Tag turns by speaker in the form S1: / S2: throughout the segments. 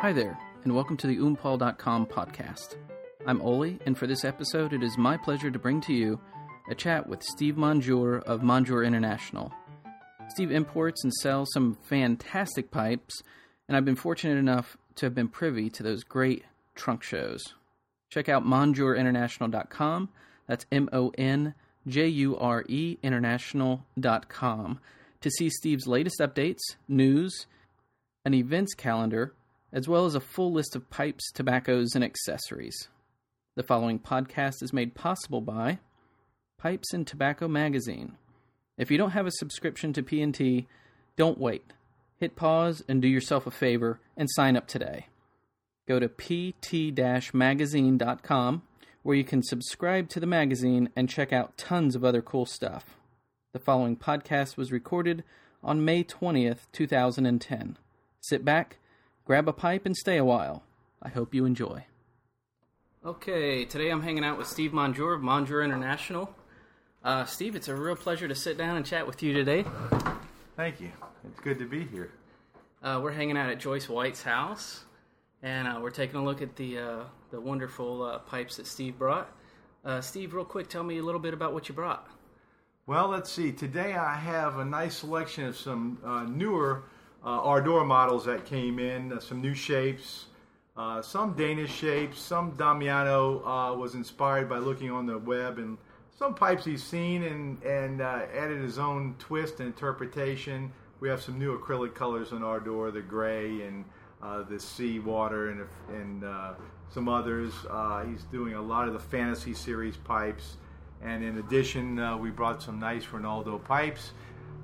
S1: Hi there, and welcome to the oompal.com podcast. I'm Oli, and for this episode, it is my pleasure to bring to you a chat with Steve Monjure of Monjure International. Steve imports and sells some fantastic pipes, and I've been fortunate enough to have been privy to those great trunk shows. Check out monjureinternational.com. That's M O N J U R E international.com to see Steve's latest updates, news, an events calendar, as well as a full list of pipes, tobaccos, and accessories. The following podcast is made possible by Pipes and Tobacco Magazine. If you don't have a subscription to P&T, don't wait. Hit pause and do yourself a favor and sign up today. Go to pt-magazine.com where you can subscribe to the magazine and check out tons of other cool stuff. The following podcast was recorded on May 20th, 2010. Sit back, grab a pipe, and stay a while. I hope you enjoy. Okay, today I'm hanging out with Steve Monjure of Monjure International. Uh, Steve, it's a real pleasure to sit down and chat with you today.
S2: Thank you. It's good to be here.
S1: Uh, we're hanging out at Joyce White's house, and uh, we're taking a look at the uh, the wonderful uh, pipes that Steve brought. Uh, Steve, real quick, tell me a little bit about what you brought.
S2: Well, let's see. Today I have a nice selection of some uh, newer uh, Ardor models that came in, uh, some new shapes, uh, some Danish shapes, some Damiano uh, was inspired by looking on the web, and some pipes he's seen and, and uh, added his own twist and interpretation. We have some new acrylic colors on Ardor, the gray and uh, the sea water and, and some others. he's doing a lot of the fantasy series pipes. And in addition, uh, we brought some nice Rinaldo pipes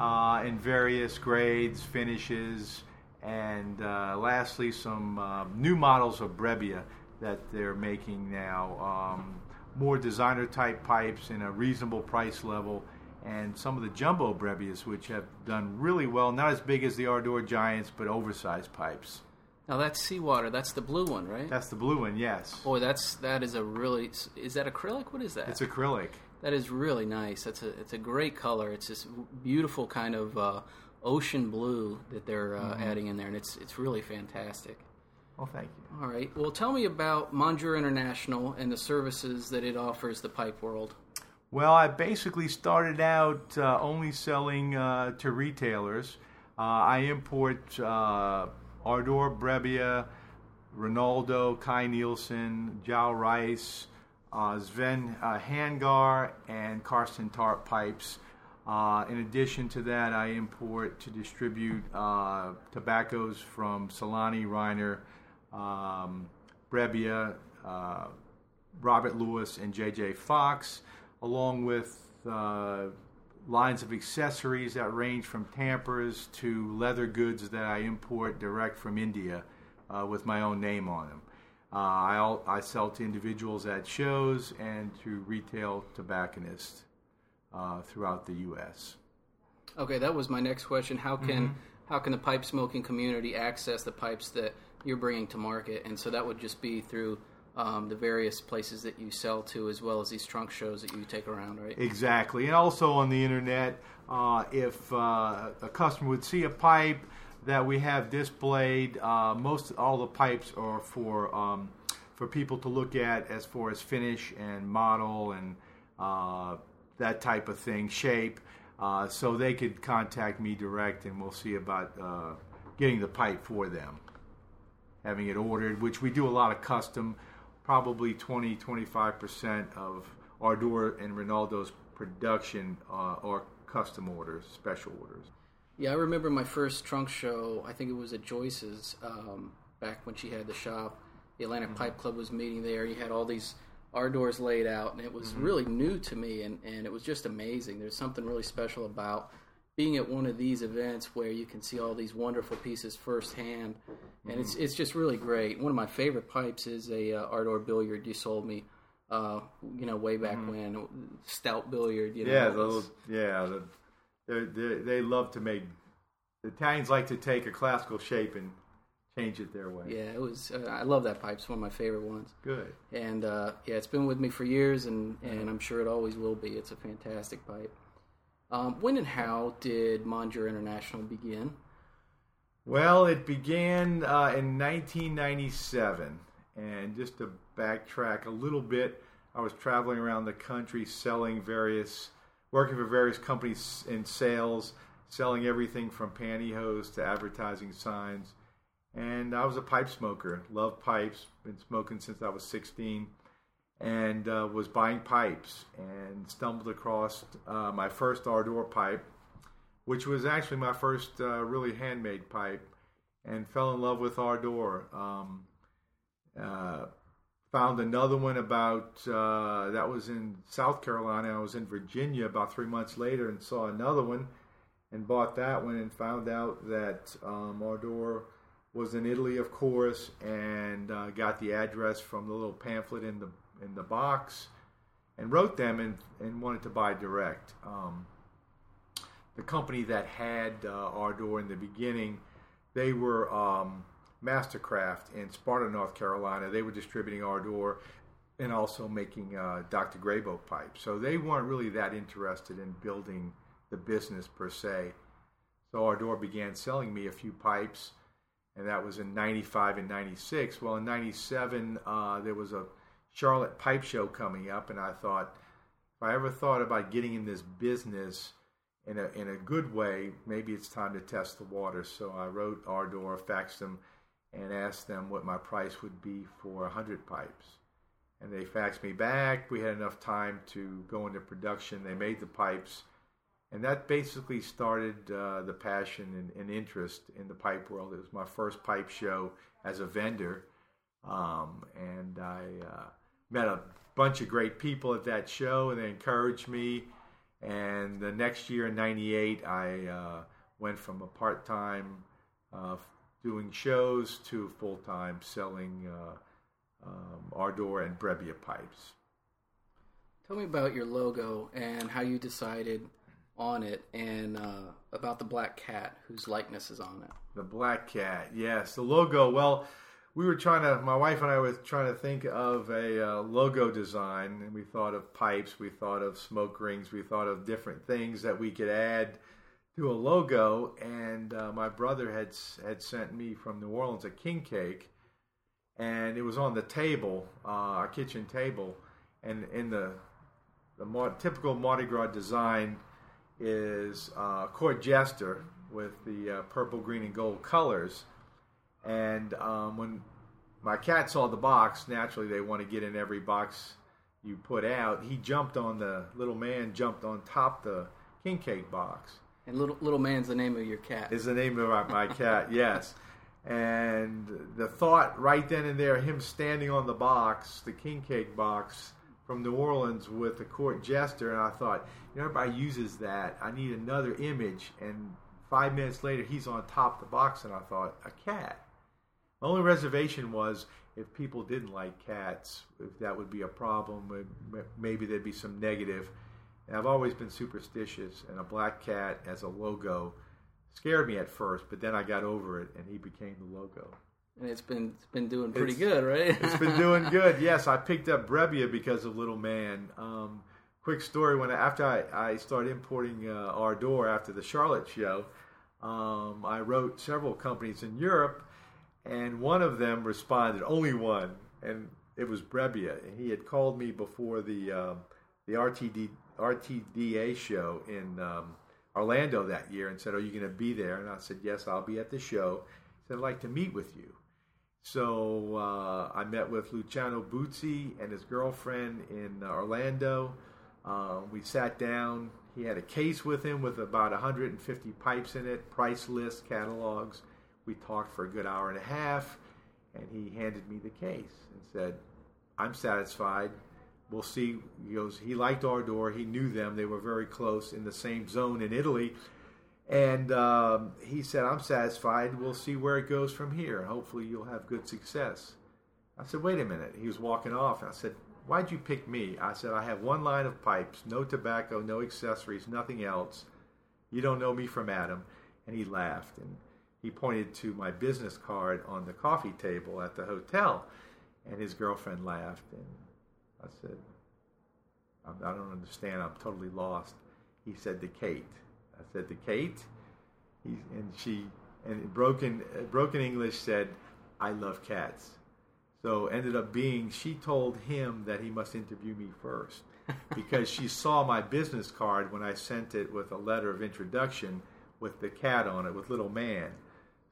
S2: uh, in various grades, finishes, and uh, lastly, some uh, new models of Brebbia that they're making now. Um, more designer type pipes in a reasonable price level, and some of the jumbo Brebbias, which have done really well. Not as big as the Ardor Giants, but oversized pipes.
S1: Now that's seawater. That's the blue one, right?
S2: That's the blue one. Yes.
S1: Boy, that's that is a really. Is that acrylic? What is that?
S2: It's acrylic.
S1: That is really nice. That's a it's a great color. It's this beautiful kind of uh, ocean blue that they're uh, mm-hmm. adding in there, and it's it's really fantastic.
S2: Well, thank you.
S1: All right. Well, tell me about Monjure International and the services that it offers the pipe world.
S2: Well, I basically started out uh, only selling uh, to retailers. Uh, I import uh, Ardor Brebbia, Rinaldo, Kai Nielsen, Jow Rice uh, Sven uh, Hangar, and Karsten Tarp pipes. Uh, in addition to that, I import to distribute uh, tobaccos from Solani, Reiner, um, Brebbia, uh, Robert Lewis, and JJ Fox, along with lines of accessories that range from tampers to leather goods that I import direct from India with my own name on them. Uh, I, I sell to individuals at shows and to retail tobacconists uh, throughout the U.S.
S1: Okay, that was my next question. How can mm-hmm. how can the pipe smoking community access the pipes that you're bringing to market? And so that would just be through um, the various places that you sell to, as well as these trunk shows that you take around, right?
S2: Exactly, and also on the internet. Uh, if uh, a customer would see a pipe that we have displayed. Uh, most all the pipes are for um, for people to look at as far as finish and model and uh, that type of thing, shape. Uh, so they could contact me direct, and we'll see about uh, getting the pipe for them, having it ordered. Which we do a lot of custom, probably 20 25 percent of Ardor and Rinaldo's production uh, are custom orders, special orders.
S1: Yeah, I remember my first trunk show. I think it was at Joyce's um, back when she had the shop. The Atlantic mm-hmm. Pipe Club was meeting there. You had all these Ardors laid out, and it was mm-hmm. really new to me, and, and it was just amazing. There's something really special about being at one of these events where you can see all these wonderful pieces firsthand, and mm-hmm. it's it's just really great. One of my favorite pipes is a uh, Ardor billiard you sold me, uh, you know, way back mm-hmm. when stout billiard. You know,
S2: yeah, those, yeah. The, they they love to make the Italians like to take a classical shape and change it their way.
S1: Yeah, it was. Uh, I love that pipe. It's one of my favorite ones.
S2: Good.
S1: And uh, yeah, it's been with me for years, and and I'm sure it always will be. It's a fantastic pipe. Um, when and how did Monjure International begin?
S2: Well, it began uh, in 1997. And just to backtrack a little bit, I was traveling around the country selling various, working for various companies in sales, selling everything from pantyhose to advertising signs. And I was a pipe smoker, loved pipes, been smoking since I was 16, and uh, was buying pipes and stumbled across uh, my first Ardor pipe, which was actually my first uh, really handmade pipe, and fell in love with Ardor. Um, uh, found another one about uh, that was in South Carolina. I was in Virginia about three months later and saw another one and bought that one and found out that um, Ardor was in Italy, of course, and uh, got the address from the little pamphlet in the in the box and wrote them and, and wanted to buy direct. Um, the company that had uh, Ardor in the beginning, they were um, Mastercraft in Sparta, North Carolina. They were distributing Ardor and also making uh, Dr. Grabow pipes. So they weren't really that interested in building the business per se. So Ardor began selling me a few pipes, and that was in 95 and 96. Well, in 97, uh, there was a Charlotte Pipe Show coming up, and I thought, if I ever thought about getting in this business in a, in a good way, maybe it's time to test the water. So I wrote Ardor, faxed them and asked them what my price would be for 100 pipes. And they faxed me back. We had enough time to go into production. They made the pipes. And that basically started uh, the passion and, and, interest in the pipe world. It was my first pipe show as a vendor. Um, and I uh, met a bunch of great people at that show, and they encouraged me. And the next year in '98, I uh, went from a part time uh, doing shows to full time selling uh, um, Ardor and Brebbia pipes.
S1: Tell me about your logo and how you decided on it, and uh, about the black cat whose likeness is on it.
S2: The black cat, yes, the logo. Well, we were trying to. My wife and I were trying to think of a uh, logo design, and we thought of pipes, we thought of smoke rings, we thought of different things that we could add to a logo, and uh, my brother had had sent me from New Orleans a king cake, and it was on the table, uh, our kitchen table, and in the the typical Mardi Gras design is uh, court jester with the uh, purple, green, and gold colors, and um, when my cat saw the box, naturally they want to get in every box you put out. He jumped on the little man, jumped on top the king cake box
S1: and little little man's the name of your cat.
S2: Is the name of my, my cat? Yes. And the thought right then and there, him standing on the box, the king cake box from New Orleans with the court jester, and I thought, you know, everybody uses that. I need another image. And five minutes later, he's on top of the box, and I thought, a cat. My only reservation was if people didn't like cats, if that would be a problem. Maybe there'd be some negative and I've always been superstitious, and a black cat as a logo scared me at first, but then I got over it, and he became the logo.
S1: And it's been it's been doing pretty it's, good, right?
S2: it's been doing good. Yes, I picked up Brebbia because of Little Man. Um, quick story: when after I, I started importing uh, Ardor after the Charlotte show, um, I wrote several companies in Europe, and one of them responded, only one, and it was Brebbia. And he had called me before the um, the RTD RTDA show in um, Orlando that year and said, "Are you going to be there?" And I said, "Yes, I'll be at the show." He said, "I'd like to meet with you." So uh, I met with Luciano Buzzi and his girlfriend in Orlando. Uh, we sat down. He had a case with him with about 150 pipes in it, price lists, catalogs. We talked for a good hour and a half, and he handed me the case and said, "I'm satisfied we'll see. He goes, he liked Ardor. He knew them. They were very close in the same zone in Italy. And um, he said, I'm satisfied. We'll see where it goes from here. Hopefully, you'll have good success. I said, wait a minute. He was walking off. I said, why'd you pick me? I said, I have one line of pipes, no tobacco, no accessories, nothing else. You don't know me from Adam. And he laughed. And he pointed to my business card on the coffee table at the hotel. And his girlfriend laughed. And I said, I don't understand. I'm totally lost. He said to Kate. I said to Kate, he, and she and broken broken English said, "I love cats." So ended up being she told him that he must interview me first because she saw my business card when I sent it with a letter of introduction with the cat on it with little man.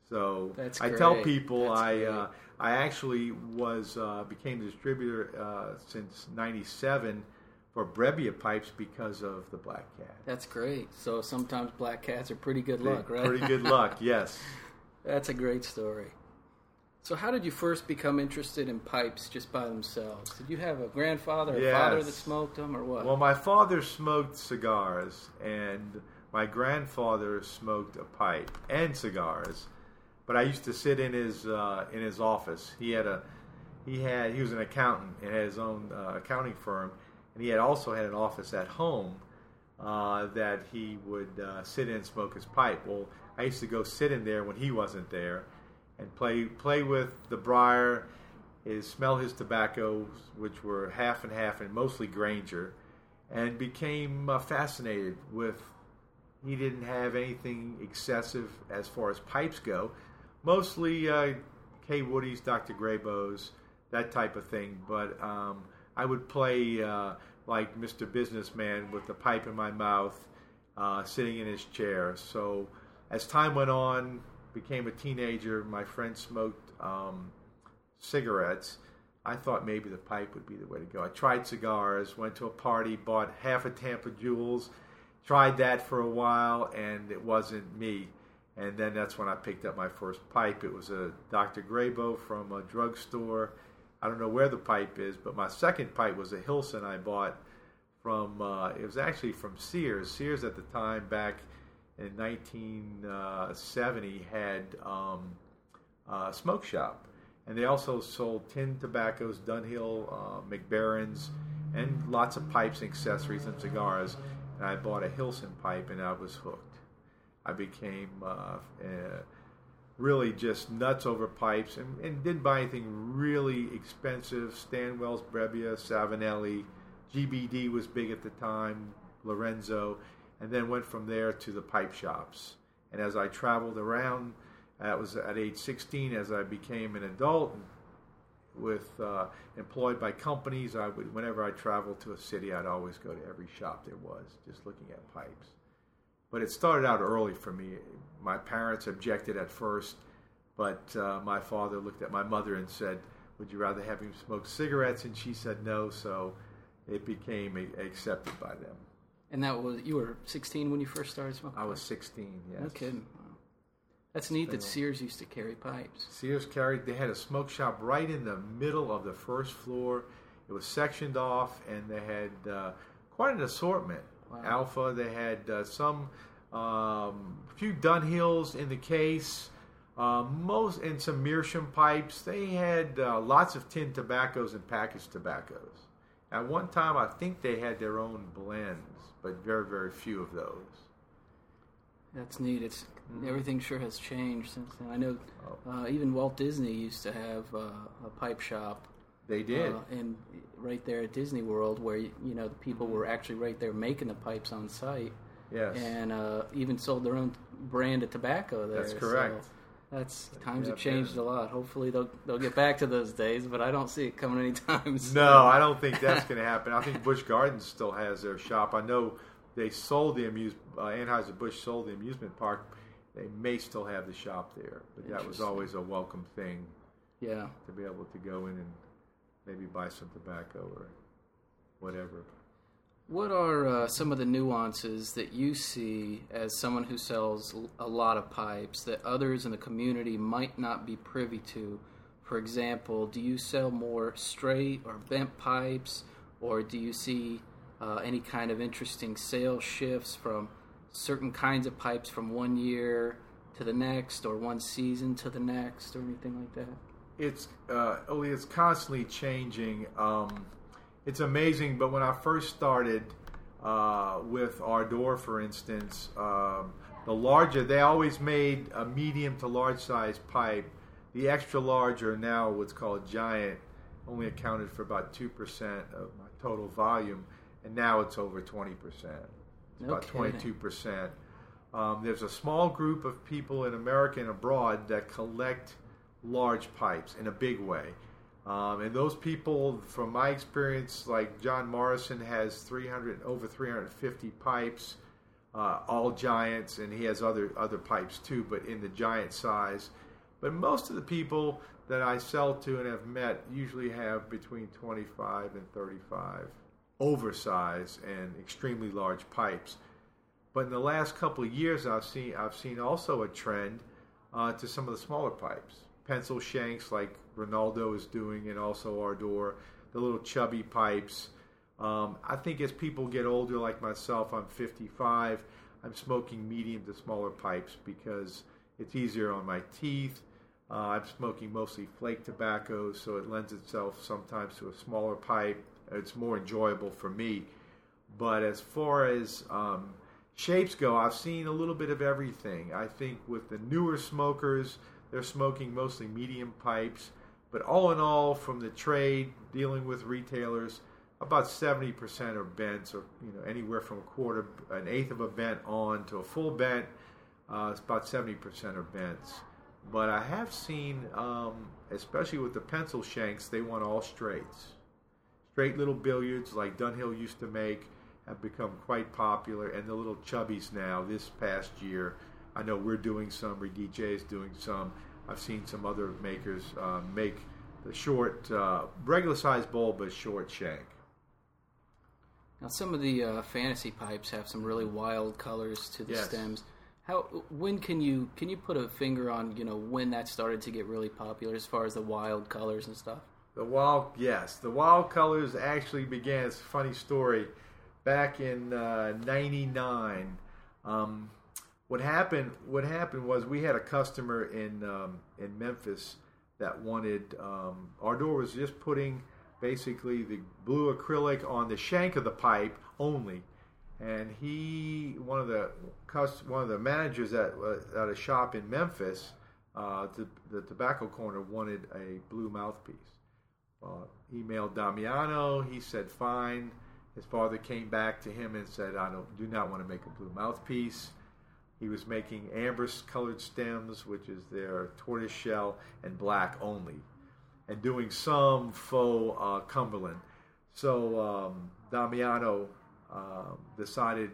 S2: So
S1: That's
S2: I tell people
S1: That's
S2: I uh, I actually was uh, became the distributor uh, since '97 for Brebbia pipes because of the black cat.
S1: That's great. So sometimes black cats are pretty good luck, right?
S2: Pretty good luck, yes.
S1: That's a great story. So, how did you first become interested in pipes just by themselves? Did you have a grandfather or
S2: Yes.
S1: father that smoked them, or what?
S2: Well, my father smoked cigars, and my grandfather smoked a pipe and cigars. But I used to sit in his uh, in his office. He had a he had he was an accountant and had his own uh, accounting firm, and he had also had an office at home uh, that he would uh, sit in and smoke his pipe. Well, I used to go sit in there when he wasn't there, and play play with the briar, is smell his tobaccos, which were half and half and mostly Granger, and became uh, fascinated with. He didn't have anything excessive as far as pipes go, mostly uh, Kaywoodie's, Dr. Grabows, that type of thing. But um, I would play uh, like Mr. Businessman with the pipe in my mouth, uh, sitting in his chair. So as time went on, became a teenager. My friend smoked um, cigarettes. I thought maybe the pipe would be the way to go. I tried cigars, went to a party, bought half a Tampa Jewels, tried that for a while, and it wasn't me. And then that's when I picked up my first pipe. It was a Dr. Grabow from a drugstore. I don't know where the pipe is, but my second pipe was a Hilson I bought from, uh, it was actually from Sears. Sears at the time, back in 1970, had um, a smoke shop. And they also sold tin tobaccos, Dunhill, uh, Mac Baren's, and lots of pipes, accessories, and cigars. And I bought a Hilson pipe, and I was hooked. I became uh, uh, really just nuts over pipes and, and didn't buy anything really expensive. Stanwell's, Brebbia, Savinelli, GBD was big at the time, Lorenzo, and then went from there to the pipe shops. And as I traveled around, that was at age 16. As I became an adult, with uh, employed by companies, I would whenever I traveled to a city, I'd always go to every shop there was, just looking at pipes. But it started out early for me. My parents objected at first, but uh, my father looked at my mother and said, "Would you rather have him smoke cigarettes?" And she said no. So it became a, accepted by them.
S1: and that was you were 16 when you first started smoking.
S2: I was 16. Yes.
S1: No kidding. Wow. That's neat that Sears used to carry pipes.
S2: Sears carried. They had a smoke shop right in the middle of the first floor. It was sectioned off, and they had uh, quite an assortment.
S1: Wow.
S2: Alpha. They had uh, some, um, few Dunhills in the case. Uh, most and some Meerschaum pipes. They had uh, lots of tin tobaccos and packaged tobaccos. At one time, I think they had their own blends, but very, very few of those.
S1: That's neat. It's
S2: Mm-hmm.
S1: everything sure has changed since then. I know
S2: Oh.
S1: uh, even Walt Disney used to have uh, a pipe shop.
S2: They did.
S1: Uh, and right there at Disney World, where you know the people
S2: Mm-hmm.
S1: were actually right there making the pipes on site,
S2: yes.
S1: and uh, even sold their own brand of tobacco there.
S2: That's
S1: so
S2: correct.
S1: that's times have changed
S2: yeah.
S1: a lot. Hopefully they'll they'll get back to those days, but I don't see it coming anytime soon.
S2: No, I don't think that's going to happen. I think Busch Gardens still has their shop. I know they sold the amuse uh, Anheuser Busch sold the amusement park. They may still have the shop there, but that was always a welcome thing
S1: Yeah.
S2: to be able to go in and maybe buy some tobacco or whatever.
S1: What are uh, some of the nuances that you see as someone who sells a lot of pipes that others in the community might not be privy to? For example, do you sell more straight or bent pipes, or do you see uh, any kind of interesting sales shifts from certain kinds of pipes from one year to the next, or one season to the next, or anything like that?
S2: It's uh, it's constantly changing. Um, it's amazing, but when I first started uh, with Ardor, for instance, um, the larger they always made a medium to large size pipe. The extra large or now what's called giant, only accounted for about two percent of my total volume, and now it's over twenty percent. It's about twenty two percent. Um, there's a small group of people in America and abroad that collect large pipes in a big way. Um, and those people, from my experience, like John Morrison has 300 over 350 pipes, uh, all giants, and he has other other pipes too, but in the giant size. But most of the people that I sell to and have met usually have between 25 and 35 oversized and extremely large pipes. But in the last couple of years, I've seen I've seen also a trend uh, to some of the smaller pipes, pencil shanks like Rinaldo is doing, and also Ardor, the little chubby pipes. Um, I think as people get older, like myself, I'm 55. I'm smoking medium to smaller pipes because it's easier on my teeth. Uh, I'm smoking mostly flake tobacco, so it lends itself sometimes to a smaller pipe. It's more enjoyable for me. But as far as um, shapes go, I've seen a little bit of everything. I think with the newer smokers, they're smoking mostly medium pipes. But all in all, from the trade, dealing with retailers, about 70% are bents, or you know, anywhere from a quarter, an eighth of a bent on to a full bent. Uh, it's about 70% are bents. But I have seen, um, especially with the pencil shanks, they want all straights. Straight little billiards like Dunhill used to make have become quite popular, and the little chubbies now. This past year, I know we're doing some. DJ is doing some. I've seen some other makers uh, make the short, uh, regular size bowl, but short shank.
S1: Now, some of the uh, fantasy pipes have some really wild colors to the yes. stems. How when can you can you put a finger on you know when that started to get really popular as far as the wild colors and stuff?
S2: The wild, yes, the wild colors actually began. It's a funny story. Back in '99, uh, um, what happened? What happened was we had a customer in um, in Memphis that wanted. Um, Ardor was just putting basically the blue acrylic on the shank of the pipe only, and he one of the one of the managers at uh, at a shop in Memphis, uh, the, the tobacco corner wanted a blue mouthpiece. Uh, emailed Damiano. He said fine. His father came back to him and said, "I don't do not want to make a blue mouthpiece." He was making amber colored stems, which is their tortoise shell, and black only, and doing some faux uh, Cumberland. So um, Damiano uh, decided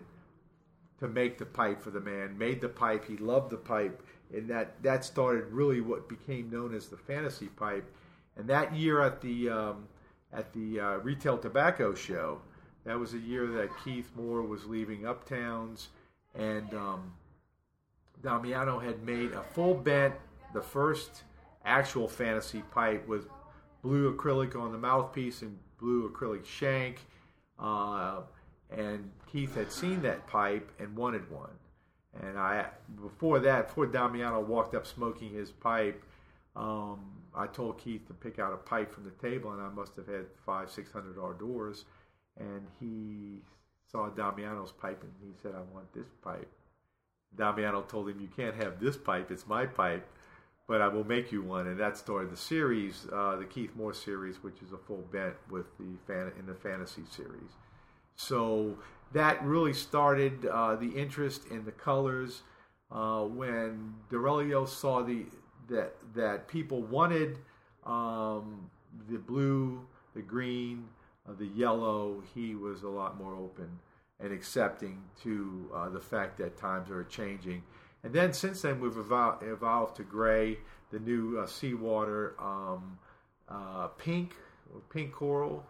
S2: to make the pipe for the man, made the pipe. He loved the pipe, and that, that started really what became known as the fantasy pipe. And that year at the um, at the uh, retail tobacco show, that was a year that Keith Moore was leaving Uptowns, and um, Damiano had made a full bent, the first actual fantasy pipe with blue acrylic on the mouthpiece and blue acrylic shank. Uh, and Keith had seen that pipe and wanted one. And I, before that, before Damiano walked up smoking his pipe, um, I told Keith to pick out a pipe from the table, and I must have had five, six hundred Ardors. And he saw Damiano's pipe, and he said, "I want this pipe." Damiano told him, "You can't have this pipe; it's my pipe, but I will make you one." And that started the series, uh, the Keith Moore series, which is a full bent with the fan in the fantasy series. So that really started uh, the interest in the colors. Uh, when Dorelio saw the that that people wanted um, the blue, the green, uh, the yellow, he was a lot more open and accepting to uh, the fact that times are changing. And then since then, we've evolved, evolved to gray, the new uh, seawater, um, uh, pink, pink coral,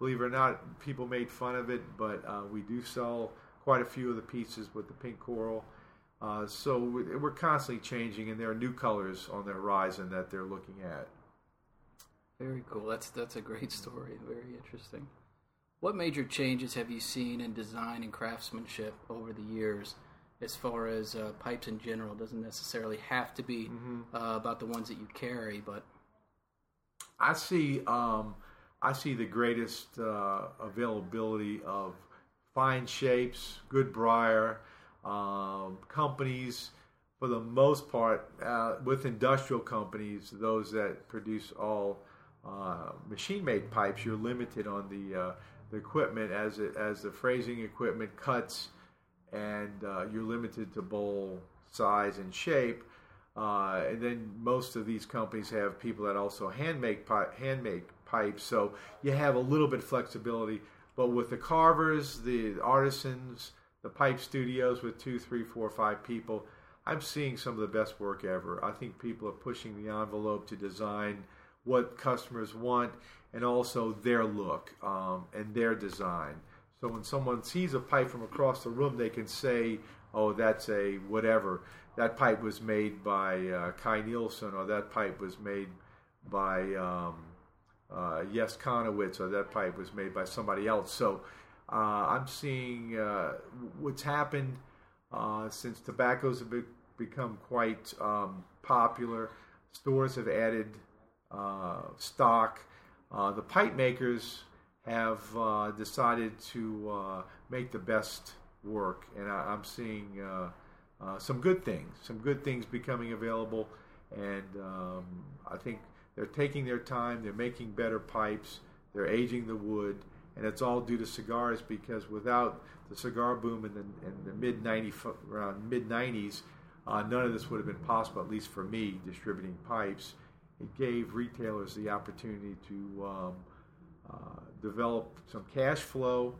S2: Believe it or not, people made fun of it, but uh, we do sell quite a few of the pieces with the pink coral. Uh, so we're constantly changing, and there are new colors on the horizon that they're looking at.
S1: Very cool. That's that's a great story. Very interesting. What major changes have you seen in design and craftsmanship over the years, as far as uh, pipes in general? It doesn't necessarily have to be mm-hmm. uh, about the ones that you carry, but
S2: I see. Um, I see the greatest uh, availability of fine shapes, good briar, um, companies for the most part, uh, with industrial companies, those that produce all uh, machine-made pipes, you're limited on the uh, the equipment as it, as the phrasing equipment cuts and uh, you're limited to bowl size and shape. Uh, and then most of these companies have people that also hand make pi- hand make pipes, so you have a little bit flexibility. But with the carvers, the artisans, the pipe studios with two, three, four, five people, I'm seeing some of the best work ever. I think people are pushing the envelope to design what customers want and also their look um, and their design. So when someone sees a pipe from across the room, they can say, "Oh, that's a whatever." That pipe was made by uh, Kai Nielsen, or that pipe was made by um, uh, Jess Chonowitsch, or that pipe was made by somebody else. So uh, I'm seeing uh, what's happened uh, since tobaccos have be- become quite um, popular. Stores have added stock. Uh, the pipe makers have uh, decided to uh, make the best work, and I, am seeing uh, uh, some good things, some good things becoming available, and um, I think they're taking their time, they're making better pipes, they're aging the wood, and it's all due to cigars because without the cigar boom in the, in the mid 90 around mid 90s, uh, none of this would have been possible, at least for me, distributing pipes. It gave retailers the opportunity to um, uh, develop some cash flow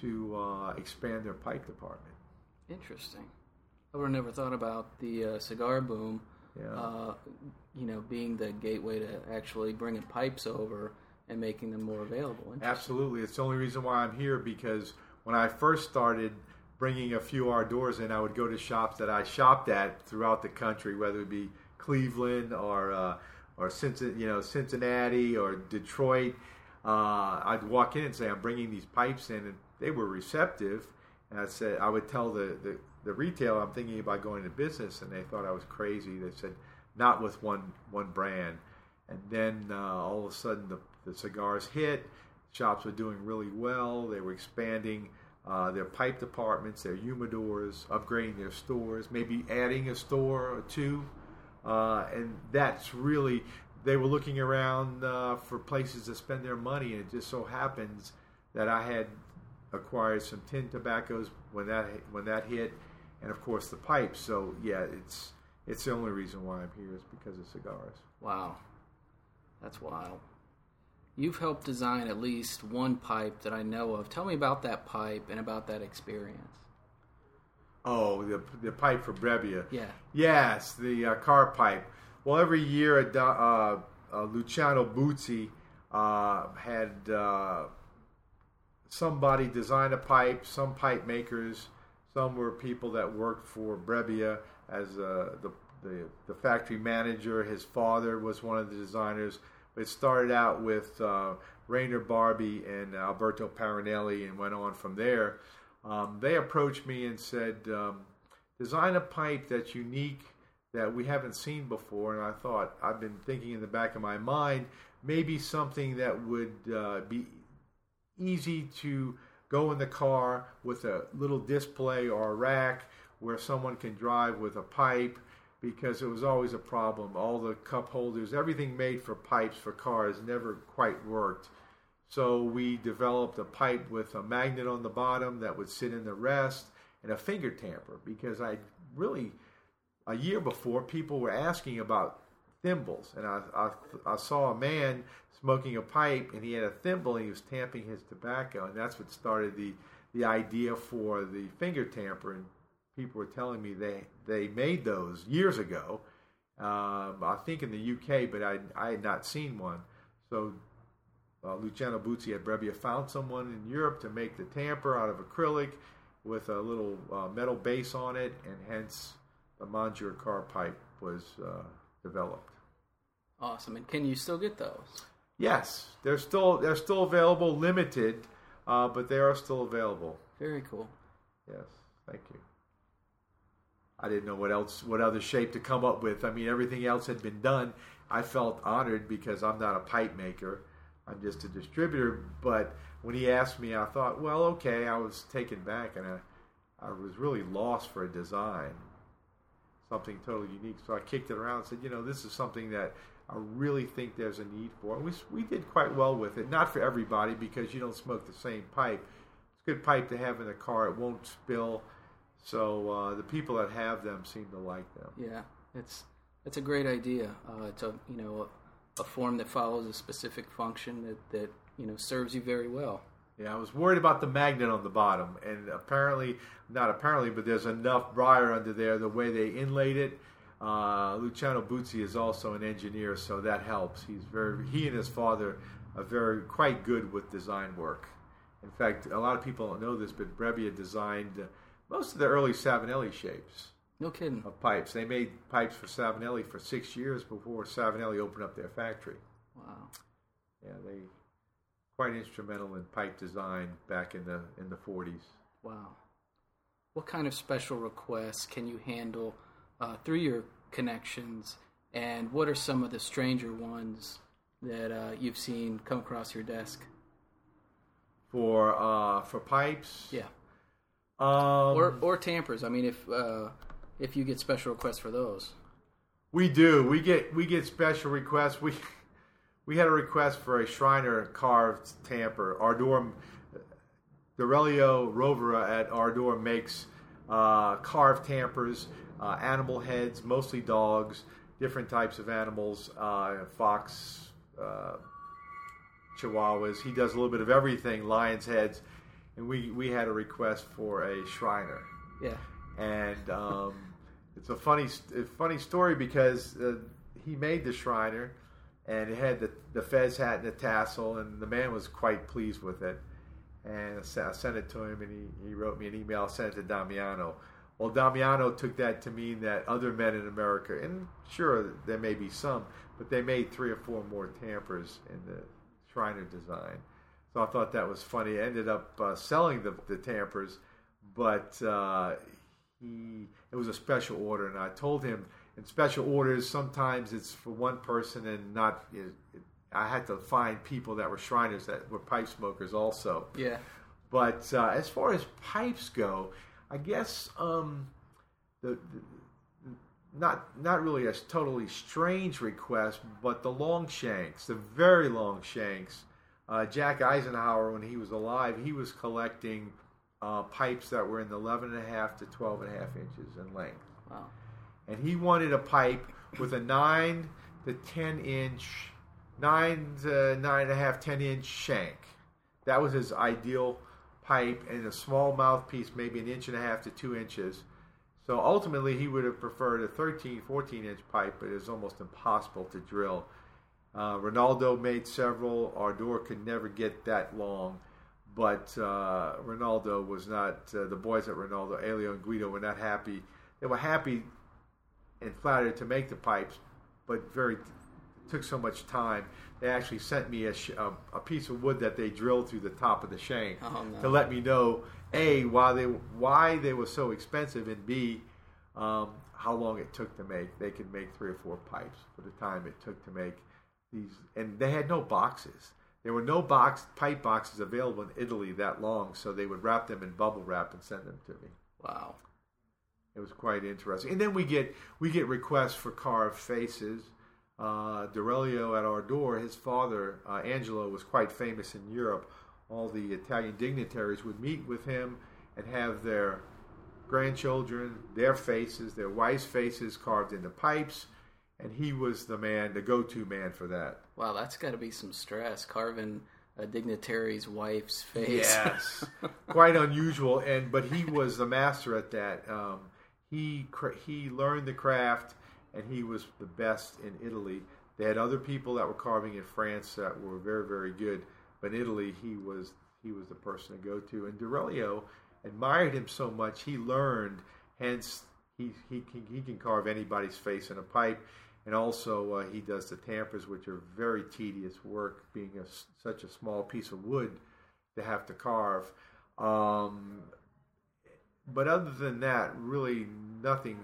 S2: to uh, expand their pipe department.
S1: Interesting. I would have never thought about the uh, cigar boom. Yeah. Uh, you know, being the gateway to actually bringing pipes over and making them more available.
S2: Absolutely, it's the only reason why I'm here because when I first started bringing a few Ardors in, I would go to shops that I shopped at throughout the country, whether it be Cleveland or uh, or Cincinnati, you know Cincinnati or Detroit, uh, I'd walk in and say, I'm bringing these pipes in, and they were receptive. And I said, I would tell the, the, the retailer I'm thinking about going to business, and they thought I was crazy. They said, not with one one brand. And then uh, all of a sudden, the, the cigars hit. Shops were doing really well. They were expanding uh, their pipe departments, their humidors, upgrading their stores, maybe adding a store or two. Uh, and that's really they were looking around uh, for places to spend their money, and it just so happens that I had acquired some tin tobaccos when that when that hit, and of course the pipes. So yeah, it's it's the only reason why I'm here is because of cigars.
S1: Wow, that's wild. You've helped design at least one pipe that I know of. Tell me about that pipe and about that experience.
S2: Oh, the the pipe for Brebbia.
S1: Yeah.
S2: Yes, the uh, car pipe. Well, every year, uh, uh, Luciano Buzzi uh, had uh, somebody design a pipe. Some pipe makers, some were people that worked for Brebbia as uh, the, the, the factory manager. His father was one of the designers. But it started out with uh, Rainer Barbi and Alberto Paronelli, and went on from there. Um, they approached me and said, um, "Design a pipe that's unique." that we haven't seen before. And I thought, I've been thinking in the back of my mind, maybe something that would uh, be easy to go in the car with a little display or a rack where someone can drive with a pipe because it was always a problem. All the cup holders, everything made for pipes for cars never quite worked. So we developed a pipe with a magnet on the bottom that would sit in the rest and a finger tamper because I really a year before, people were asking about thimbles, and I, I, I, saw a man smoking a pipe, and he had a thimble, and he was tamping his tobacco, and that's what started the the idea for the finger tamper. And people were telling me they they made those years ago, um, I think in the UK, but I I had not seen one. So uh, Luciano Buzzi at Brebbia found someone in Europe to make the tamper out of acrylic with a little uh, metal base on it, and hence the Monjure car pipe was uh, developed.
S1: Awesome. And can you still get those?
S2: Yes, they're still they're still available, limited, uh, but they are still available.
S1: Very cool.
S2: Yes, thank you. I didn't know what else, what other shape to come up with. I mean, everything else had been done. I felt honored because I'm not a pipe maker. I'm just a distributor. But when he asked me, I thought, well, okay. I was taken back, and I, I was really lost for a design something totally unique. So I kicked it around and said, you know, this is something that I really think there's a need for. And we, we did quite well with it. Not for everybody because you don't smoke the same pipe. It's a good pipe to have in the car. It won't spill. So uh, the people that have them seem to like them.
S1: Yeah, it's it's a great idea. Uh, a you know a, form that follows a specific function that that you know serves you very well.
S2: Yeah, I was worried about the magnet on the bottom, and apparently, not apparently, but there's enough briar under there. The way they inlaid it, uh, Luciano Buzzi is also an engineer, so that helps. He's very he and his father are very quite good with design work. In fact, a lot of people don't know this, but Brebbia designed most of the early Savinelli shapes
S1: No kidding.
S2: of pipes. They made pipes for Savinelli for six years before Savinelli opened up their factory.
S1: Wow.
S2: Yeah, they quite instrumental in pipe design back in the in the 40s.
S1: Wow. What kind of special requests can you handle uh, through your connections, and what are some of the stranger ones that uh, you've seen come across your desk?
S2: For uh, for pipes,
S1: Yeah,
S2: um,
S1: or or tampers. I mean, if uh, if you get special requests for those.
S2: we do. We get we get special requests. We we had a request for a Shriner carved tamper. Ardor Dorelio Rovera at Ardor makes uh, carved tampers, uh, animal heads, mostly dogs, different types of animals, uh, fox, uh, chihuahuas. He does a little bit of everything, lions' heads. And we, we had a request for a Shriner.
S1: Yeah.
S2: And um, it's a funny a funny story because uh, he made the Shriner and it had the, the fez hat and the tassel, and the man was quite pleased with it. And I sent it to him, and he, he wrote me an email. I sent it to Damiano. Well, Damiano took that to mean that other men in America, and sure, there may be some, but they made three or four more tampers in the Shriner design. So I thought that was funny. I ended up uh, selling the, the tampers, but uh, he it was a special order, and I told him in special orders sometimes it's for one person and not. It, it, I had to find people that were Shriners that were pipe smokers also.
S1: Yeah.
S2: But uh, as far as pipes go, I guess um, the, the not not really a totally strange request, but the long shanks, the very long shanks. Uh, Jack Eisenhower, when he was alive, he was collecting uh, pipes that were in the 11 and a half to 12 and a half inches in length,
S1: Wow.
S2: and he wanted a pipe with a nine to 10 inch, nine to nine and a half, 10 inch shank. That was his ideal pipe, and a small mouthpiece, maybe an inch and a half to two inches. So ultimately, he would have preferred a 13, 14 inch pipe, but it was almost impossible to drill. Uh, Rinaldo made several. Ardor could never get that long, but uh, Rinaldo was not. Uh, the boys at Rinaldo, Elio and Guido, were not happy. They were happy and flattered to make the pipes, but very took so much time. They actually sent me a, sh- a, a piece of wood that they drilled through the top of the shank
S1: Oh, no.
S2: to let me know a why they why they were so expensive and b um, how long it took to make. They could make three or four pipes for the time it took to make these, and they had no boxes. There were no box pipe boxes available in Italy that long, so they would wrap them in bubble wrap and send them to me.
S1: Wow.
S2: It was quite interesting. And then we get we get requests for carved faces. Uh, Dorelio at Ardor, his father uh, Angelo was quite famous in Europe. All the Italian dignitaries would meet with him and have their grandchildren, their faces, their wives' faces carved into pipes, and he was the man, the go-to man for that.
S1: Wow, that's got to be some stress carving a dignitary's wife's face.
S2: Yes, quite unusual. And but he was the master at that. Um, he he learned the craft, and he was the best in Italy. They had other people that were carving in France that were very very good, but in Italy he was he was the person to go to. And Dorelio admired him so much he learned. Hence he he can, he can carve anybody's face in a pipe. And also, uh, he does the tampers, which are very tedious work, being a such a small piece of wood to have to carve. Um, but other than that, really nothing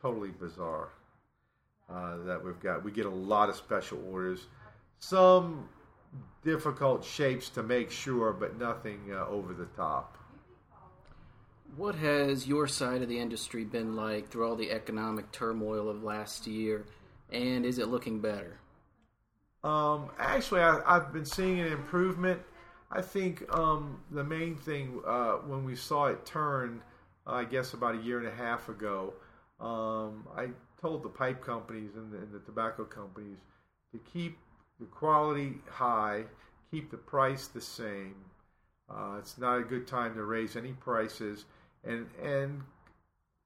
S2: totally bizarre uh, that we've got. We get a lot of special orders, some difficult shapes to make sure, but nothing uh, over the top.
S1: What has your side of the industry been like through all the economic turmoil of last year, and is it looking better?
S2: Um, actually, I, I've been seeing an improvement. I think um, the main thing uh, when we saw it turn I guess about a year and a half ago, um, I told the pipe companies and the, and the tobacco companies to keep the quality high, keep the price the same. Uh, it's not a good time to raise any prices, and and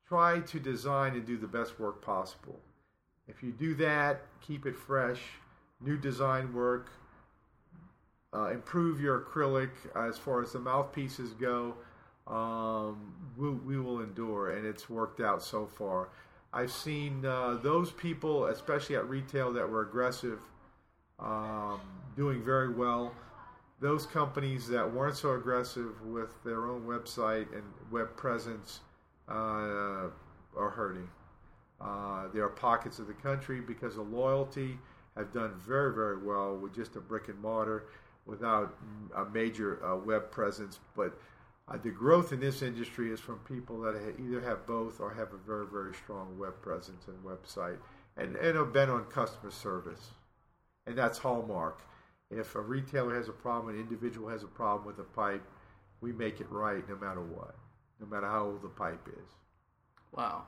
S2: try to design and do the best work possible. If you do that, keep it fresh, new design work, uh, improve your acrylic as far as the mouthpieces go. Um, we, we will endure, and it's worked out so far. I've seen uh, those people, especially at retail, that were aggressive, um, doing very well. Those companies that weren't so aggressive with their own website and web presence uh, are hurting. Uh, there are pockets of the country because of loyalty have done very, very well with just a brick and mortar without a major uh, web presence. But uh, the growth in this industry is from people that either have both or have a very, very strong web presence and website and, and have been on customer service. And that's hallmark. If a retailer has a problem, an individual has a problem with a pipe, we make it right no matter what, no matter how old the pipe is.
S1: Wow.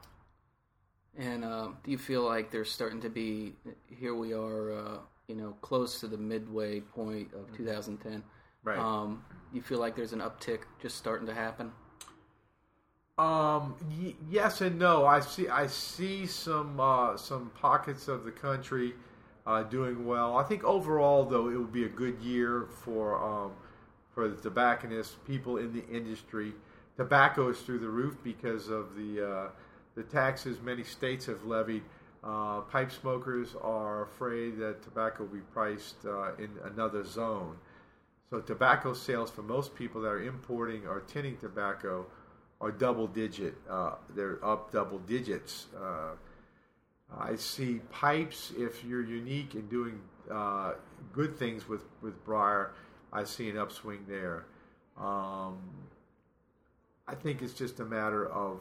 S1: And uh, do you feel like there's starting to be, here we are, uh, you know, close to the midway point of 2010.
S2: Right.
S1: Um, you feel like there's an uptick just starting to happen?
S2: Um, y- yes and no. I see. I see some uh, some pockets of the country uh, doing well. I think overall, though, it will be a good year for um, for the tobacconists, people in the industry. Tobacco is through the roof because of the uh, the taxes many states have levied. Uh, pipe smokers are afraid that tobacco will be priced uh, in another zone. So tobacco sales for most people that are importing or tinning tobacco are double digit. Uh, they're up double digits. I see pipes. If you're unique and doing uh, good things with with briar, I see an upswing there. Um, I think it's just a matter of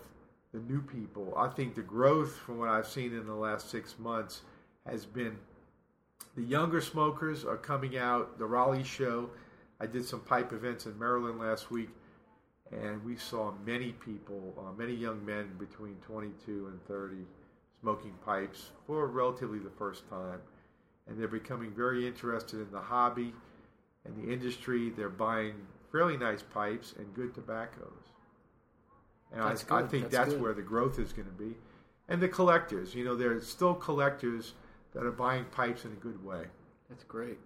S2: the new people. I think the growth from what I've seen in the last six months has been the younger smokers are coming out. The Raleigh show I did some pipe events in Maryland last week, and we saw many people, uh, many young men between 22 and 30, smoking pipes for relatively the first time. And they're becoming very interested in the hobby and the industry. They're buying fairly nice pipes and good tobaccos. And I, I, think that's, that's where the growth is going to be. And the collectors, you know, there's still collectors that are buying pipes in a good way.
S1: That's great.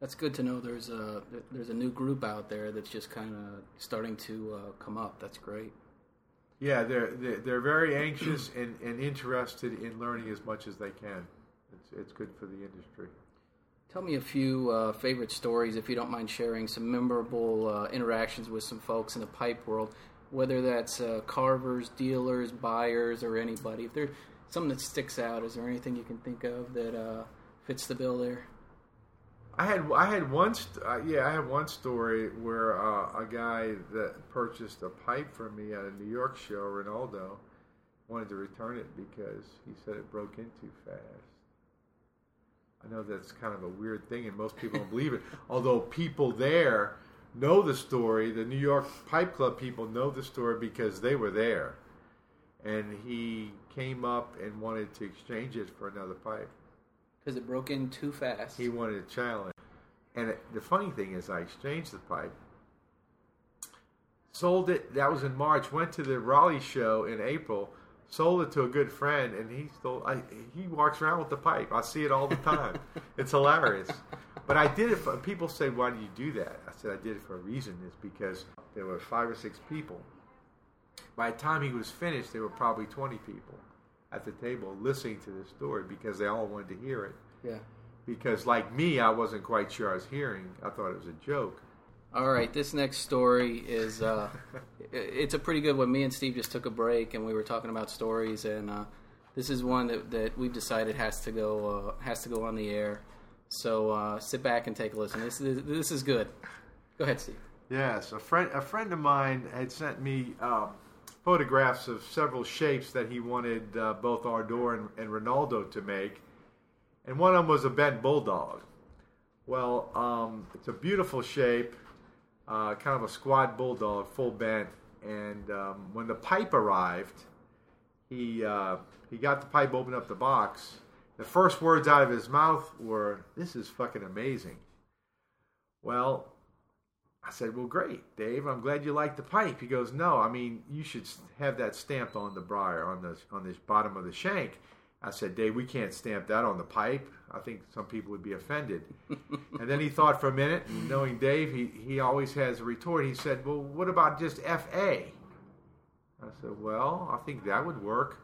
S1: That's good to know. There's a there's a new group out there that's just kind of starting to uh, come up. That's great.
S2: Yeah, they're they're, very anxious and, and interested in learning as much as they can. It's it's good for the industry.
S1: Tell me a few uh, favorite stories, if you don't mind sharing some memorable uh, interactions with some folks in the pipe world, whether that's uh, carvers, dealers, buyers, or anybody. If there's something that sticks out, is there anything you can think of that uh, fits the bill there?
S2: I had I had one st- uh, yeah I had one story where uh, a guy that purchased a pipe from me at a New York show, Rinaldo, wanted to return it because he said it broke in too fast. I know that's kind of a weird thing, and most people don't believe it. Although people there know the story, the New York Pipe Club people know the story because they were there, and he came up and wanted to exchange it for another pipe
S1: because it broke in too fast.
S2: He wanted a challenge. And it, the funny thing is, I exchanged the pipe, sold it. That was in March. Went to the Raleigh show in April. Sold it to a good friend, and he stole. I, he walks around with the pipe. I see it all the time. it's hilarious. But I did it. For, people say, "Why do you do that?" I said, "I did it for a reason. Is because there were five or six people. By the time he was finished, there were probably twenty people." At the table listening to this story because they all wanted to hear it.
S1: Yeah.
S2: Because, like me, I wasn't quite sure I was hearing. I thought it was a joke.
S1: All right, this next story is uh, it's a pretty good one. Me and Steve just took a break and we were talking about stories, and uh, this is one that, that we've decided has to go uh, has to go on the air. So uh, sit back and take a listen. This, this, this is good. Go ahead, Steve.
S2: Yes, a friend a friend of mine had sent me um, photographs of several shapes that he wanted uh, both Ardor and, and, Rinaldo to make, and one of them was a bent bulldog. Well, um, it's a beautiful shape, uh, kind of a squat bulldog, full bent, and um, when the pipe arrived, he uh, he got the pipe, opened up the box. The first words out of his mouth were, "This is fucking amazing." Well, I said, "Well, great, Dave. I'm glad you like the pipe." He goes, "No, I mean you should have that stamped on the briar on the on the bottom of the shank." I said, "Dave, we can't stamp that on the pipe. I think some people would be offended." and then he thought for a minute, and knowing Dave, he he always has a retort. He said, "Well, what about just FA?" I said, "Well, I think that would work."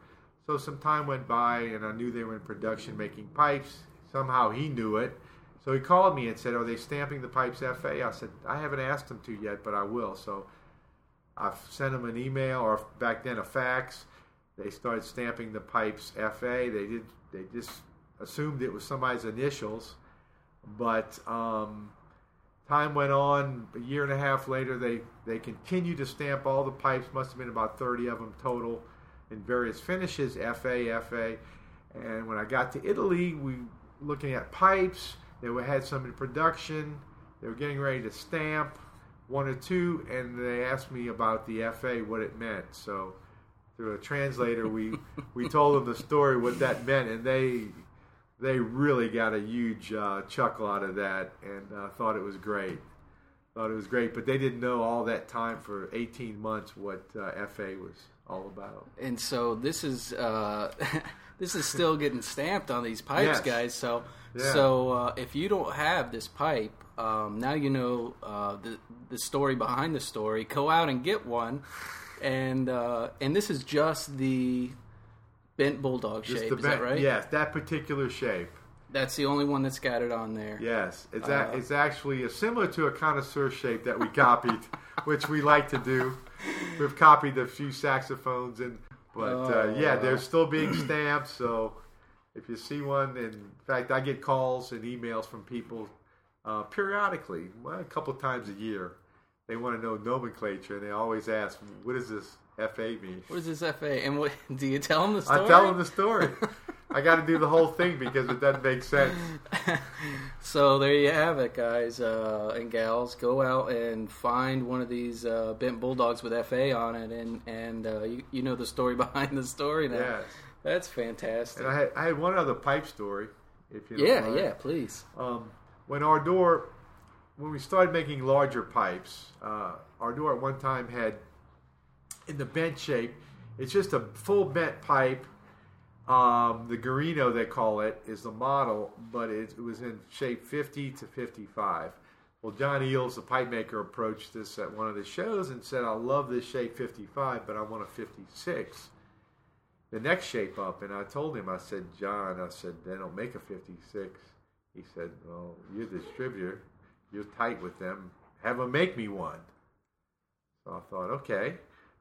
S2: So some time went by, and I knew they were in production making pipes. Somehow he knew it. So he called me and said, Are they stamping the pipes FA? I said, I haven't asked them to yet, but I will. So I sent them an email, or back then a fax. They started stamping the pipes FA. They did. They just assumed it was somebody's initials, but um, time went on. A year and a half later, they they continued to stamp all the pipes. Must have been about thirty of them total, in various finishes, FA, FA. And when I got to Italy, we looking at pipes they had some in production. They were getting ready to stamp one or two, and they asked me about the FA, what it meant. So through a translator, we we told them the story, what that meant, and they they really got a huge uh, chuckle out of that and uh, thought it was great. Thought it was great, but they didn't know all that time for 18 months what uh, FA was all about.
S1: And so this is uh, this is still getting stamped on these pipes, yes. guys. So yeah. so uh, if you don't have this pipe, um, now you know uh, the the story behind the story. Go out and get one, and uh, and this is just the bent bulldog just shape. Is bent, that right?
S2: Yes, that particular shape.
S1: That's the only one that's got it on there.
S2: Yes, it's a, uh, it's actually similar to a connoisseur shape that we copied, which we like to do. We've copied a few saxophones and but uh, yeah, they're oh. still being stamped. So if you see one, in fact, I get calls and emails from people uh, periodically, well, a couple times a year. They want to know nomenclature, and they always ask, "What does this FA mean?"
S1: What is this FA? And what do you tell them the story?
S2: I tell them the story. I got to do the whole thing because it doesn't make sense.
S1: so there you have it, guys uh, and gals. Go out and find one of these uh, bent bulldogs with FA on it, and and uh, you, you know the story behind the story now. Yes. That's fantastic.
S2: And I had, I had one other pipe story. If you
S1: yeah, yeah, please.
S2: Um, when Ardor, when we started making larger pipes, uh, Ardor at one time had in the bent shape. It's just a full bent pipe um, the Garino, they call it, is the model, but it, it, was in shape 50 to 55. Well, John Eels, the pipe maker, approached this at one of the shows and said, I love this shape 55, but I want a 56. The next shape up, and I told him, I said, John, I said, they don't make a 56. He said, Well, you're the distributor, you're tight with them, have them make me one. So I thought, okay.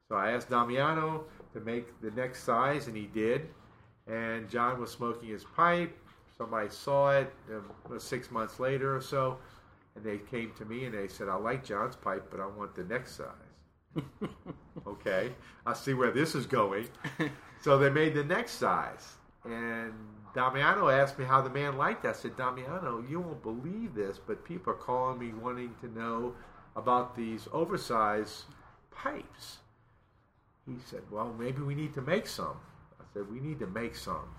S2: So I asked Damiano to make the next size, and he did and John was smoking his pipe. Somebody saw it um, six months later or so, and they came to me and they said, "I like John's pipe, but I want the next size." Okay, I see where this is going. so they made the next size, and Damiano asked me how the man liked it. I said, Damiano, you won't believe this, but people are calling me wanting to know about these oversized pipes. He said, Well, maybe we need to make some I said, we need to make some.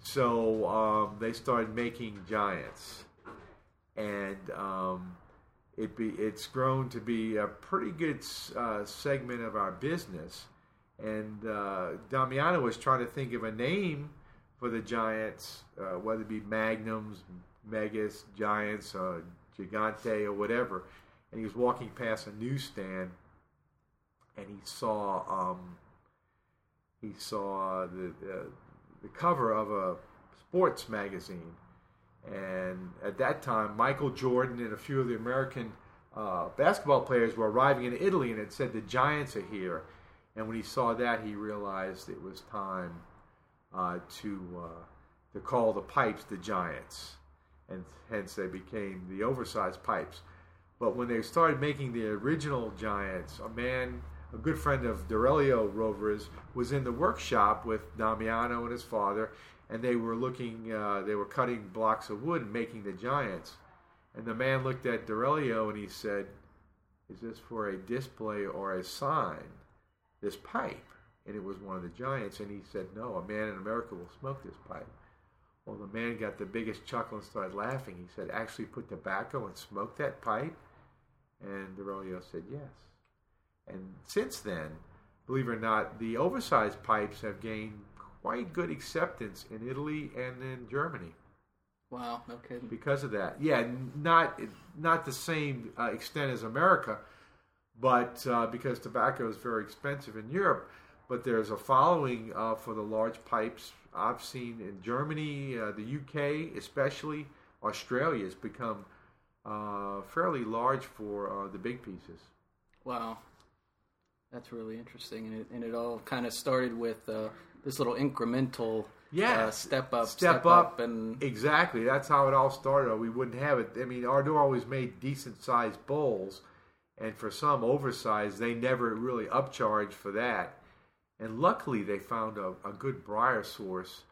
S2: So um, they started making giants, and um, it be it's grown to be a pretty good uh, segment of our business. And uh, Damiano was trying to think of a name for the giants, uh, whether it be magnums, megas, giants, uh, gigante, or whatever. And he was walking past a newsstand, and he saw. Um, he saw the uh, the cover of a sports magazine, and at that time, Michael Jordan and a few of the American uh, basketball players were arriving in Italy, and it said the Giants are here. And when he saw that, he realized it was time uh, to uh, to call the pipes the Giants, and hence they became the oversized pipes. But when they started making the original Giants, a man a good friend of Dorelio Rovera, was in the workshop with Damiano and his father, and they were looking, uh, they were cutting blocks of wood and making the giants. And the man looked at Dorelio and he said, is this for a display or a sign? This pipe. And it was one of the giants. And he said, No, a man in America will smoke this pipe. Well, the man got the biggest chuckle and started laughing. He said, Actually put tobacco and smoke that pipe? And Aurelio said, Yes. And since then, believe it or not, the oversized pipes have gained quite good acceptance in Italy and in Germany.
S1: Wow, no kidding.
S2: Because of that, yeah, not not the same uh, extent as America, but uh, because tobacco is very expensive in Europe. But there's a following uh, for the large pipes. I've seen in Germany, uh, the UK, especially Australia, has become uh, fairly large for uh, the big pieces.
S1: Wow, that's really interesting, and it, and it all kind of started with this little incremental
S2: yeah,
S1: uh, step up,
S2: step,
S1: step
S2: up,
S1: up, and
S2: exactly. That's how it all started. We wouldn't have it. I mean, Ardor always made decent sized bowls, and for some oversized, they never really upcharged for that. And luckily, they found a, a good briar source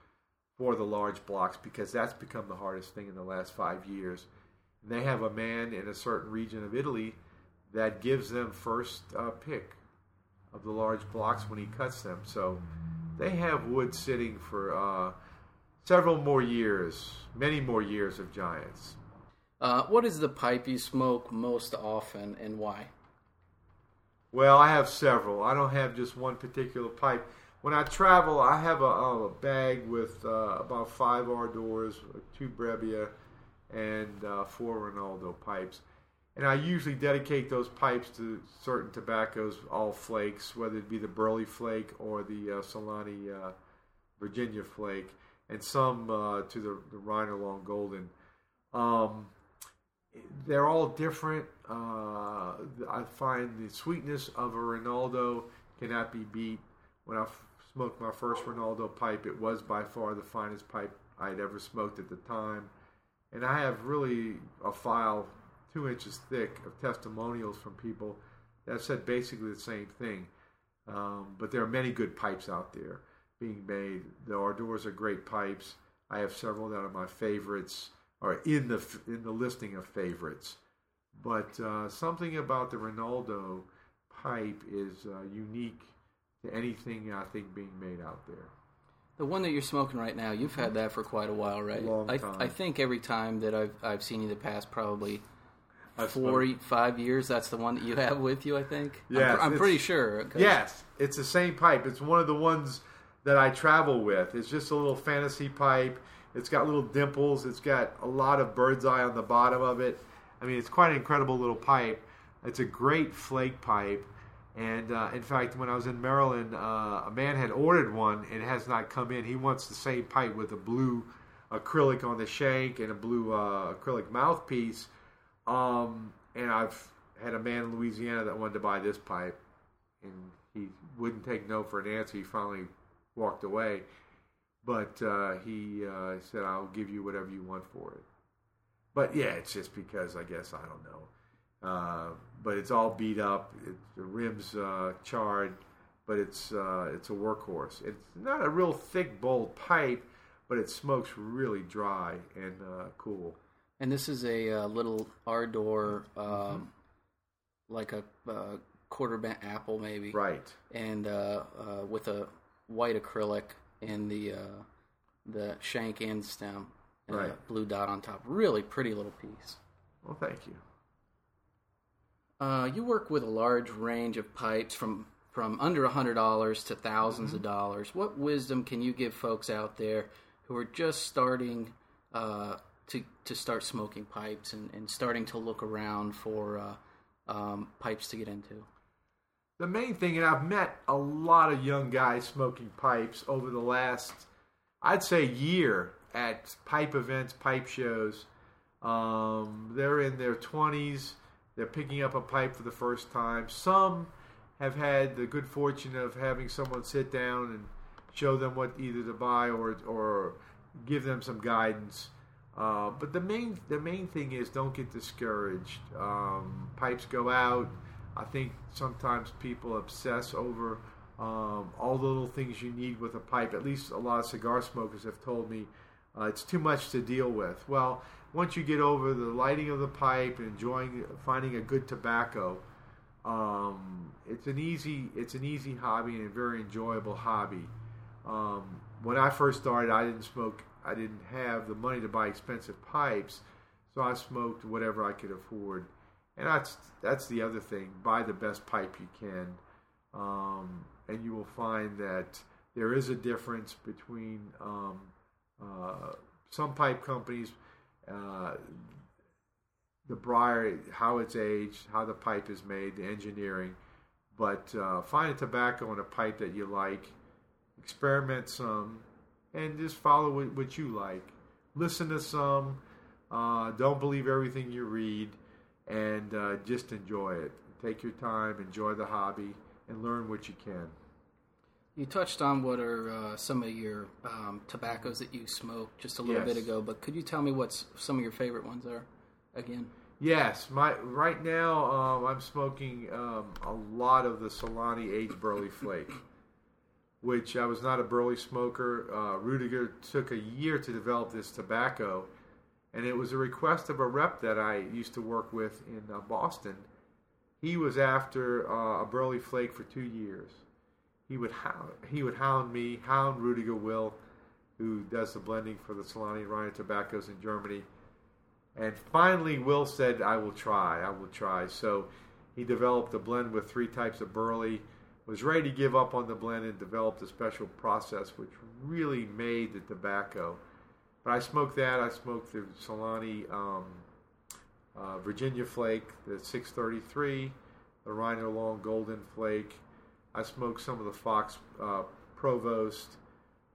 S2: for the large blocks because that's become the hardest thing in the last five years. And they have a man in a certain region of Italy that gives them first uh, pick of the large blocks when he cuts them. So they have wood sitting for uh, several more years, many more years of giants.
S1: Uh, what is the pipe you smoke most often and why?
S2: Well, I have several. I don't have just one particular pipe. When I travel, I have a, a bag with uh, about five Ardors, two Brebbia, and uh, four Rinaldo pipes and I usually dedicate those pipes to certain tobaccos, all flakes, whether it be the Burley flake or the uh, Solani uh, Virginia flake, and some uh, to the, the Reiner Long Golden. Um, they're all different. Uh, I find the sweetness of a Rinaldo cannot be beat. When I f- smoked my first Rinaldo pipe, it was by far the finest pipe I'd ever smoked at the time. And I have really a file two inches thick of testimonials from people that said basically the same thing. Um, but there are many good pipes out there being made. The Ardors are great pipes. I have several that are my favorites, or in the in the listing of favorites. But uh, something about the Rinaldo pipe is uh, unique to anything I think being made out there.
S1: The one that you're smoking right now, you've had that for quite a while, right?
S2: Long time.
S1: I, I think every time that I've I've seen you in the past probably
S2: I've
S1: four,
S2: smoked-
S1: five years. That's the one that you have with you, I think. I'm pr- I'm, pretty sure. 'cause-
S2: Yes, it's the same pipe. It's one of the ones that I travel with. It's just a little fantasy pipe. It's got little dimples. It's got a lot of bird's eye on the bottom of it. I mean, it's quite an incredible little pipe. It's a great flake pipe. And uh, in fact, when I was in Maryland, uh, a man had ordered one and it has not come in. He wants the same pipe with a blue acrylic on the shank and a blue uh, acrylic mouthpiece. Um, and I've had a man in Louisiana that wanted to buy this pipe, and he wouldn't take no for an answer. He finally walked away, but uh, he uh, said, "I'll give you whatever you want for it." But yeah, it's just because I guess I don't know. Uh, but it's all beat up. It, the rims uh, charred, but it's uh, it's a workhorse. It's not a real thick, bold pipe, but it smokes really dry and uh, cool.
S1: And this is a uh, little Ardor, um, like a uh, quarter bent apple, maybe.
S2: Right.
S1: And uh, uh, with a white acrylic in the uh, the shank and stem, and a
S2: Right.
S1: blue dot on top. Really pretty little piece.
S2: Well, thank you.
S1: Uh, you work with a large range of pipes from from under a hundred dollars to 1000s
S2: Mm-hmm.
S1: of dollars. What wisdom can you give folks out there who are just starting uh, to to start smoking pipes and, and starting to look around for uh, um, pipes to get into?
S2: The main thing, and I've met a lot of young guys smoking pipes over the last, I'd say, year at pipe events, pipe shows. Um, they're in their 20s. They're picking up a pipe for the first time. Some have had the good fortune of having someone sit down and show them what either to buy or or give them some guidance. Uh, but the main the main thing is don't get discouraged. Um, pipes go out. I think sometimes people obsess over um, all the little things you need with a pipe. At least a lot of cigar smokers have told me uh, it's too much to deal with. Well, once you get over the lighting of the pipe and enjoying finding a good tobacco, Um, it's an easy it's an easy hobby and a very enjoyable hobby. Um, when I first started, I didn't smoke. I didn't have the money to buy expensive pipes, so I smoked whatever I could afford. And that's that's the other thing: buy the best pipe you can, um, and you will find that there is a difference between um, uh, some pipe companies. Uh, the briar, how it's aged, how the pipe is made, the engineering. But uh, find a tobacco and a pipe that you like, experiment some, and just follow what, what you like. Listen to some. Uh, don't believe everything you read, and uh, just enjoy it. Take your time, enjoy the hobby, and learn what you can.
S1: You touched on what are uh, some of your um, tobaccos that you smoke just a little
S2: Yes.
S1: bit ago, but could you tell me what some of your favorite ones are? Again,
S2: Yes, my right now um, I'm smoking um, a lot of the Solani aged burley flake, which I was not a burley smoker. Uh, Rudiger took a year to develop this tobacco, and it was a request of a rep that I used to work with in uh, Boston. He was after uh, a burley flake for two years. He would hound, he would hound me, hound Rudiger Will, who does the blending for the Solani and tobaccos in Germany. And finally, Will said, I will try, I will try. So he developed a blend with three types of burley, was ready to give up on the blend and developed a special process which really made the tobacco. But I smoked that, I smoked the Solani um, uh, Virginia Flake, the 633, the Reiner Long Golden Flake. I smoked some of the Fox uh, Provost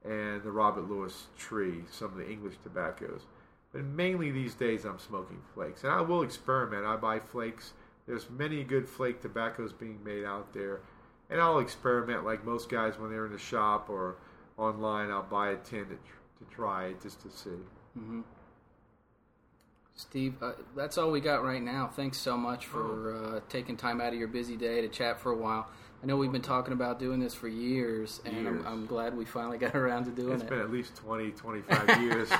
S2: and the Robert Lewis Tree, some of the English tobaccos. But mainly these days I'm smoking flakes. And I will experiment. I buy flakes. There's many good flake tobaccos being made out there. And I'll experiment like most guys when they're in the shop or online. I'll buy a tin to, to try it just to see.
S1: Steve, uh, that's all we got right now. Thanks so much for
S2: Oh.
S1: uh, taking time out of your busy day to chat for a while. I know we've been talking about doing this for years, and
S2: Years.
S1: I'm, I'm glad we finally got around to doing
S2: It's
S1: it.
S2: It's been at least 20, 25 years.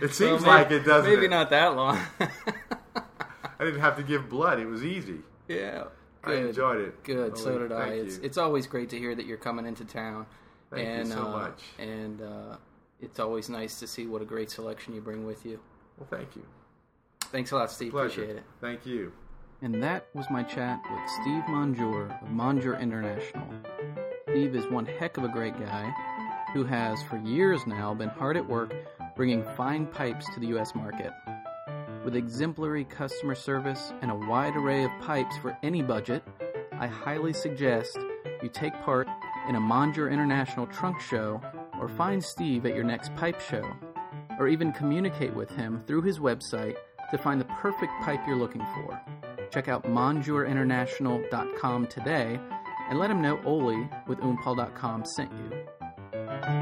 S2: It
S1: Well,
S2: seems like it doesn't.
S1: Maybe not that long.
S2: I didn't have to give blood. It was easy.
S1: yeah.
S2: I
S1: Good.
S2: enjoyed it.
S1: Good. so
S2: Oli,
S1: did I.
S2: thank
S1: It's
S2: you.
S1: it's always great to hear that you're coming into town.
S2: Thank you
S1: and,
S2: so
S1: uh,
S2: much.
S1: And uh, it's always nice to see what a great selection you bring with you.
S2: Well, thank you.
S1: Thanks a lot, Steve.
S2: Pleasure.
S1: Appreciate it.
S2: Thank you.
S1: And that was my chat with Steve Monjure of Monjure International. Steve is one heck of a great guy who has, for years now, been hard at work bringing fine pipes to the U.S. market. With exemplary customer service and a wide array of pipes for any budget, I highly suggest you take part in a Monjure International trunk show or find Steve at your next pipe show, or even communicate with him through his website to find the perfect pipe you're looking for. Check out monjureinternational.com today and let him know Oli with oompal.com sent you.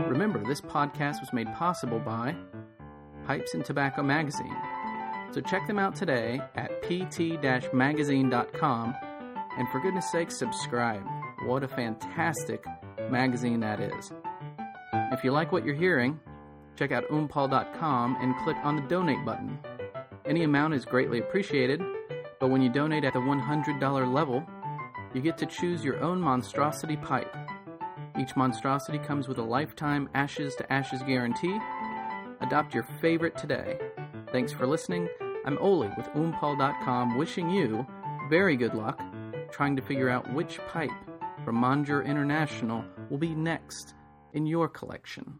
S1: Remember, this podcast was made possible by Pipes and Tobacco Magazine. So check them out today at pt-magazine.com and for goodness sake, subscribe. What a fantastic magazine that is. If you like what you're hearing, check out oompal.com and click on the donate button. Any amount is greatly appreciated, but when you donate at the $100 level, you get to choose your own monstrosity pipe. Each monstrosity comes with a lifetime ashes to ashes guarantee. Adopt your favorite today. Thanks for listening. I'm Oli with oompal.com wishing you very good luck trying to figure out which pipe from Monjure International will be next in your collection.